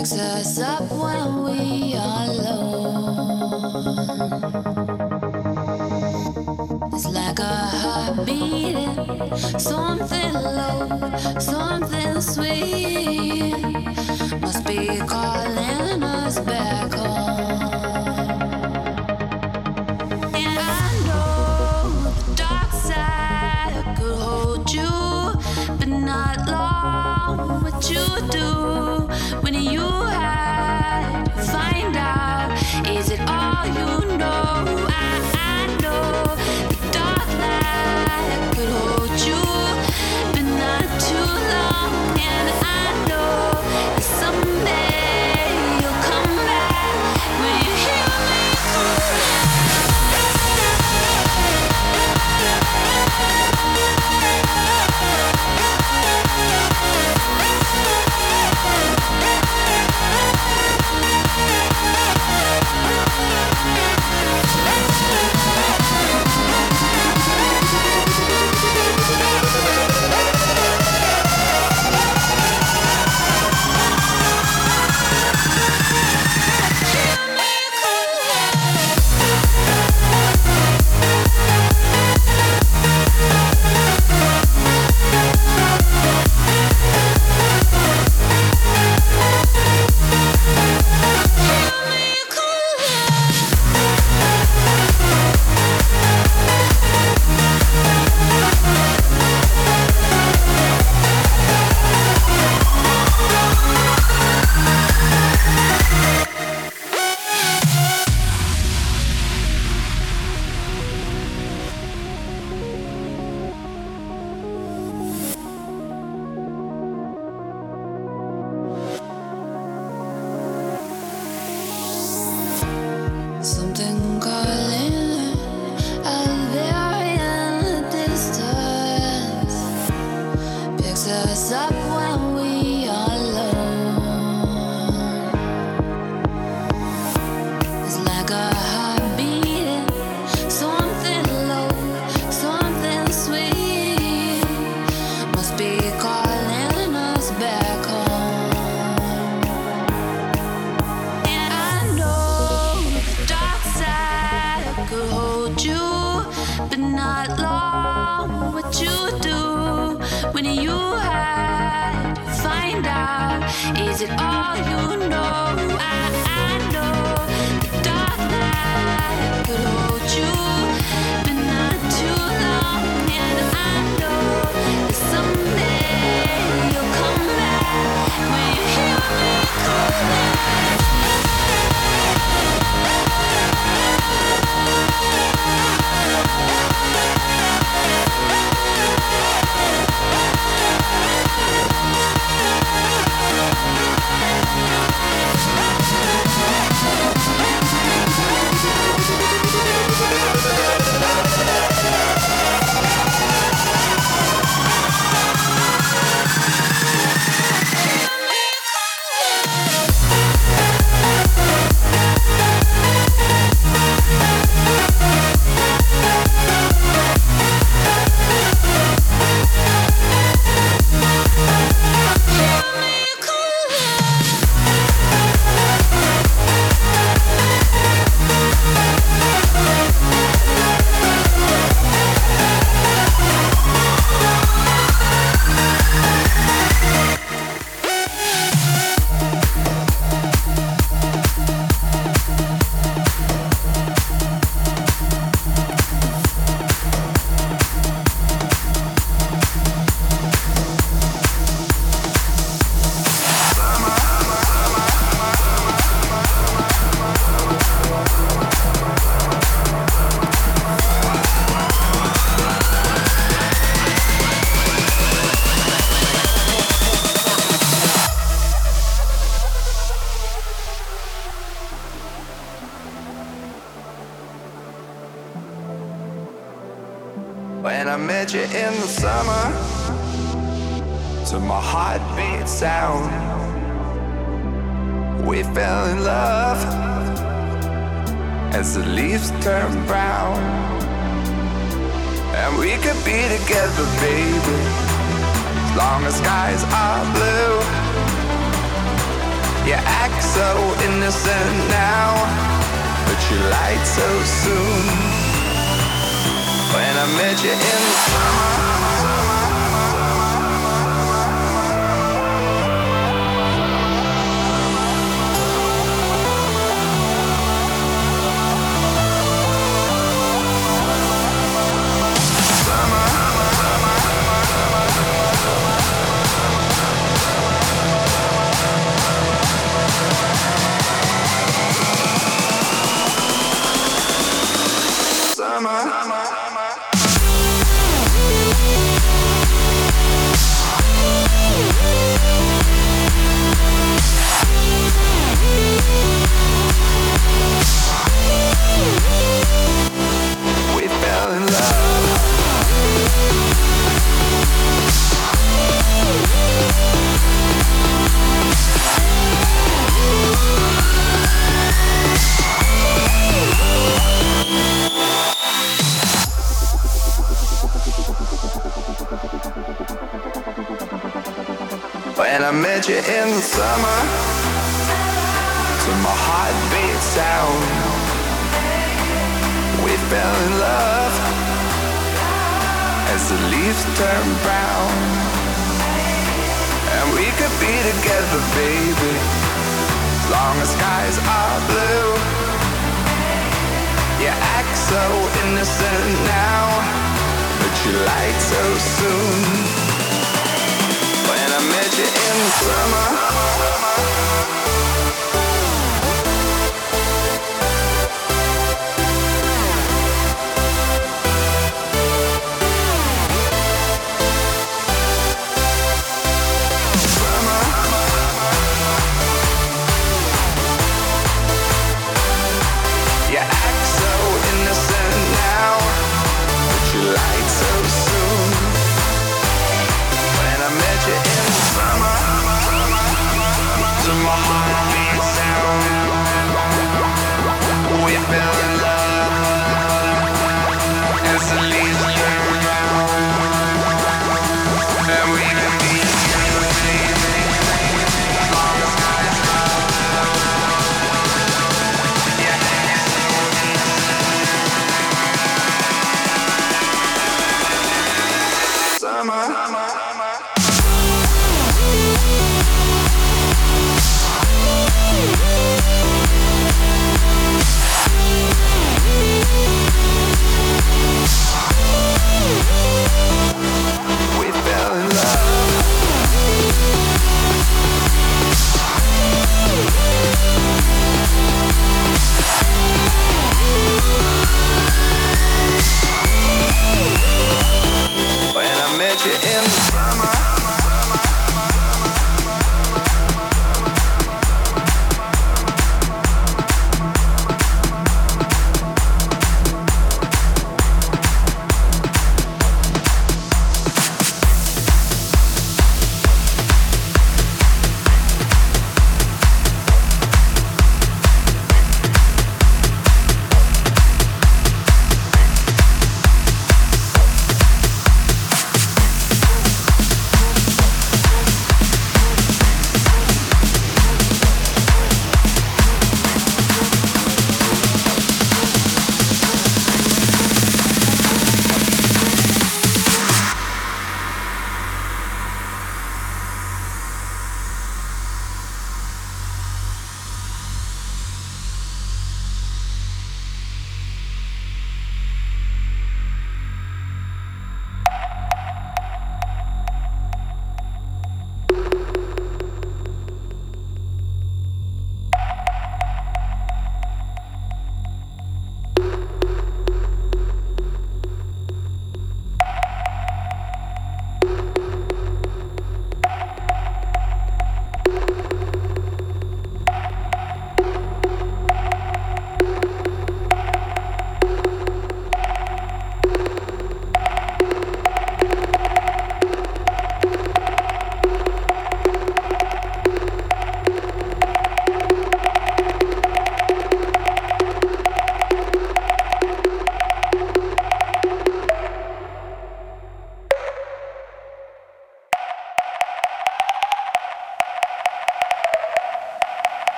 picks us up when we are alone. It's like a heartbeat, something low, something sweet. Must be calling us back home.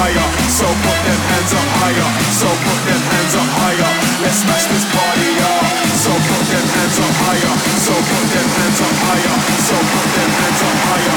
Higher. So put them hands up higher. So put them hands up higher. Let's smash this party y'all. So put them hands up. Higher. So put them hands up higher. So put them hands up higher.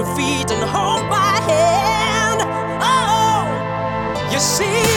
Your imperfections inside. Let emotions be.